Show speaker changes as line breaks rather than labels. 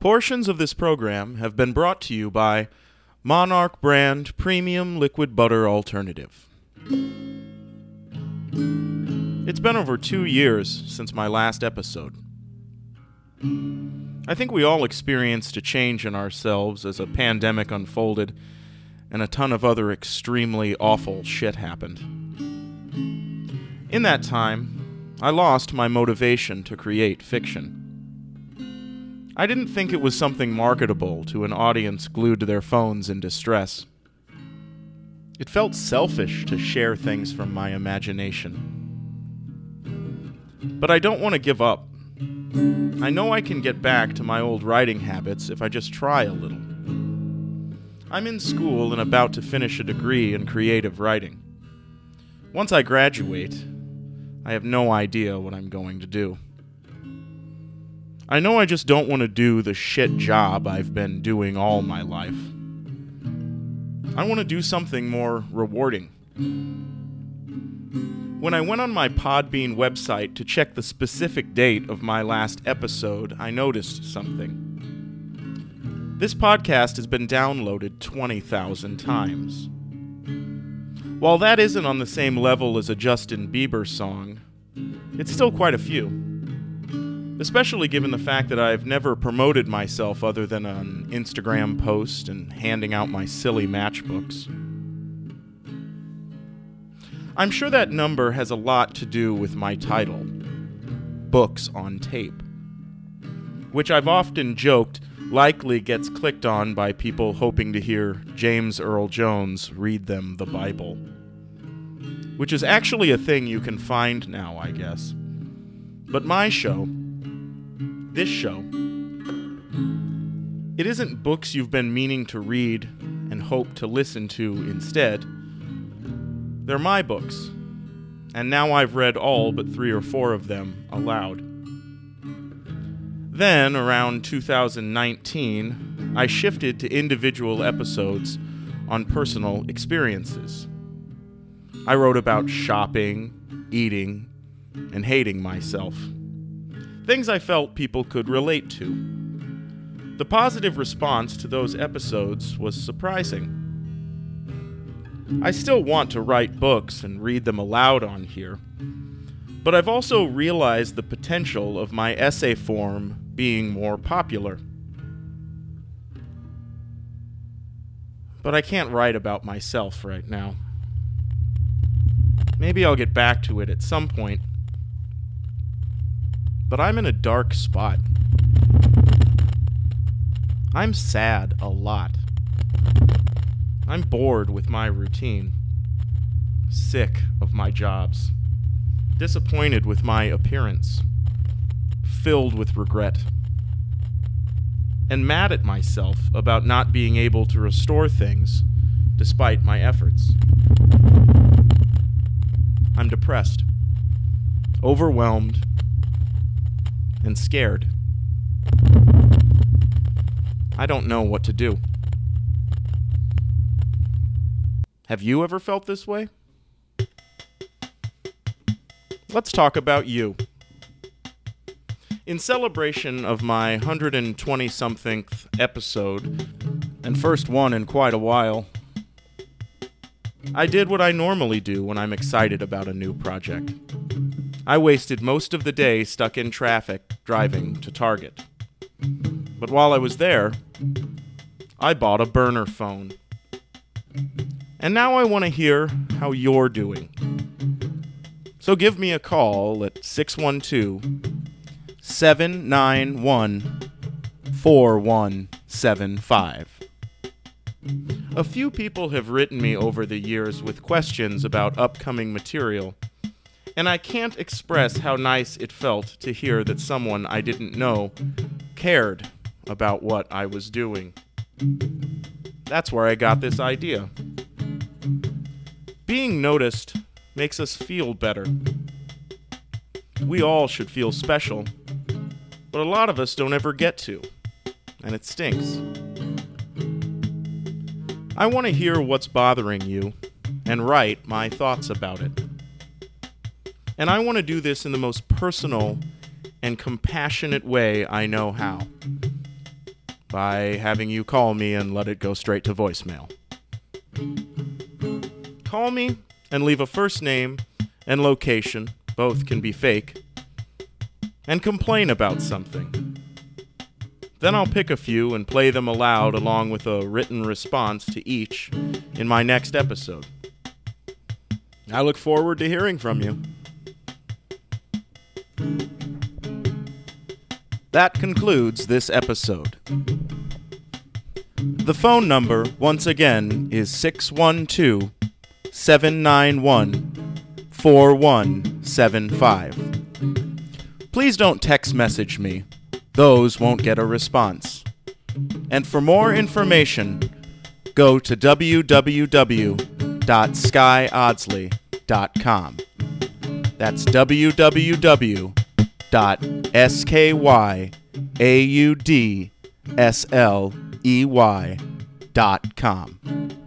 Portions of this program have been brought to you by Monarch Brand Premium Liquid Butter Alternative. It's been over two years since my last episode. I think we all experienced a change in ourselves as a pandemic unfolded and a ton of other extremely awful shit happened. In that time, I lost my motivation to create fiction. I didn't think it was something marketable to an audience glued to their phones in distress. It felt selfish to share things from my imagination. But I don't want to give up. I know I can get back to my old writing habits if I just try a little. I'm in school and about to finish a degree in creative writing. Once I graduate, I have no idea what I'm going to do. I know I just don't want to do the shit job I've been doing all my life. I want to do something more rewarding. When I went on my Podbean website to check the specific date of my last episode, I noticed something. This podcast has been downloaded 20,000 times. While that isn't on the same level as a Justin Bieber song, it's still quite a few especially given the fact that I've never promoted myself other than an Instagram post and handing out my silly matchbooks. I'm sure that number has a lot to do with my title, Books on Tape, which I've often joked likely gets clicked on by people hoping to hear James Earl Jones read them the Bible. Which is actually a thing you can find now, I guess. But my show, this show. It isn't books you've been meaning to read and hope to listen to instead. They're my books, and now I've read all but three or four of them aloud. Then, around 2019, I shifted to individual episodes on personal experiences. I wrote about shopping, eating, and hating myself things I felt people could relate to. The positive response to those episodes was surprising. I still want to write books and read them aloud on here, but I've also realized the potential of my essay form being more popular. But I can't write about myself right now. Maybe I'll get back to it at some point but I'm in a dark spot. I'm sad a lot. I'm bored with my routine, sick of my jobs, disappointed with my appearance, filled with regret, and mad at myself about not being able to restore things despite my efforts. I'm depressed, overwhelmed, and scared. I don't know what to do. Have you ever felt this way? Let's talk about you. In celebration of my 120 somethingth episode, and first one in quite a while, I did what I normally do when I'm excited about a new project. I wasted most of the day stuck in traffic driving to Target. But while I was there, I bought a burner phone. And now I want to hear how you're doing. So give me a call at 612 791 4175. A few people have written me over the years with questions about upcoming material and I can't express how nice it felt to hear that someone I didn't know cared about what I was doing. That's where I got this idea. Being noticed makes us feel better. We all should feel special, but a lot of us don't ever get to, and it stinks. I want to hear what's bothering you and write my thoughts about it. And I want to do this in the most personal and compassionate way I know how. by having you call me and let it go straight to voicemail. Call me and leave a first name and location, both can be fake, and complain about something. Then I'll pick a few and play them aloud along with a written response to each in my next episode. I look forward to hearing from you. That concludes this episode. The phone number, once again, is 612 791 4175. Please don't text message me, those won't get a response. And for more information, go to www.skyaudsley.com. That's www.skyaudsley.com.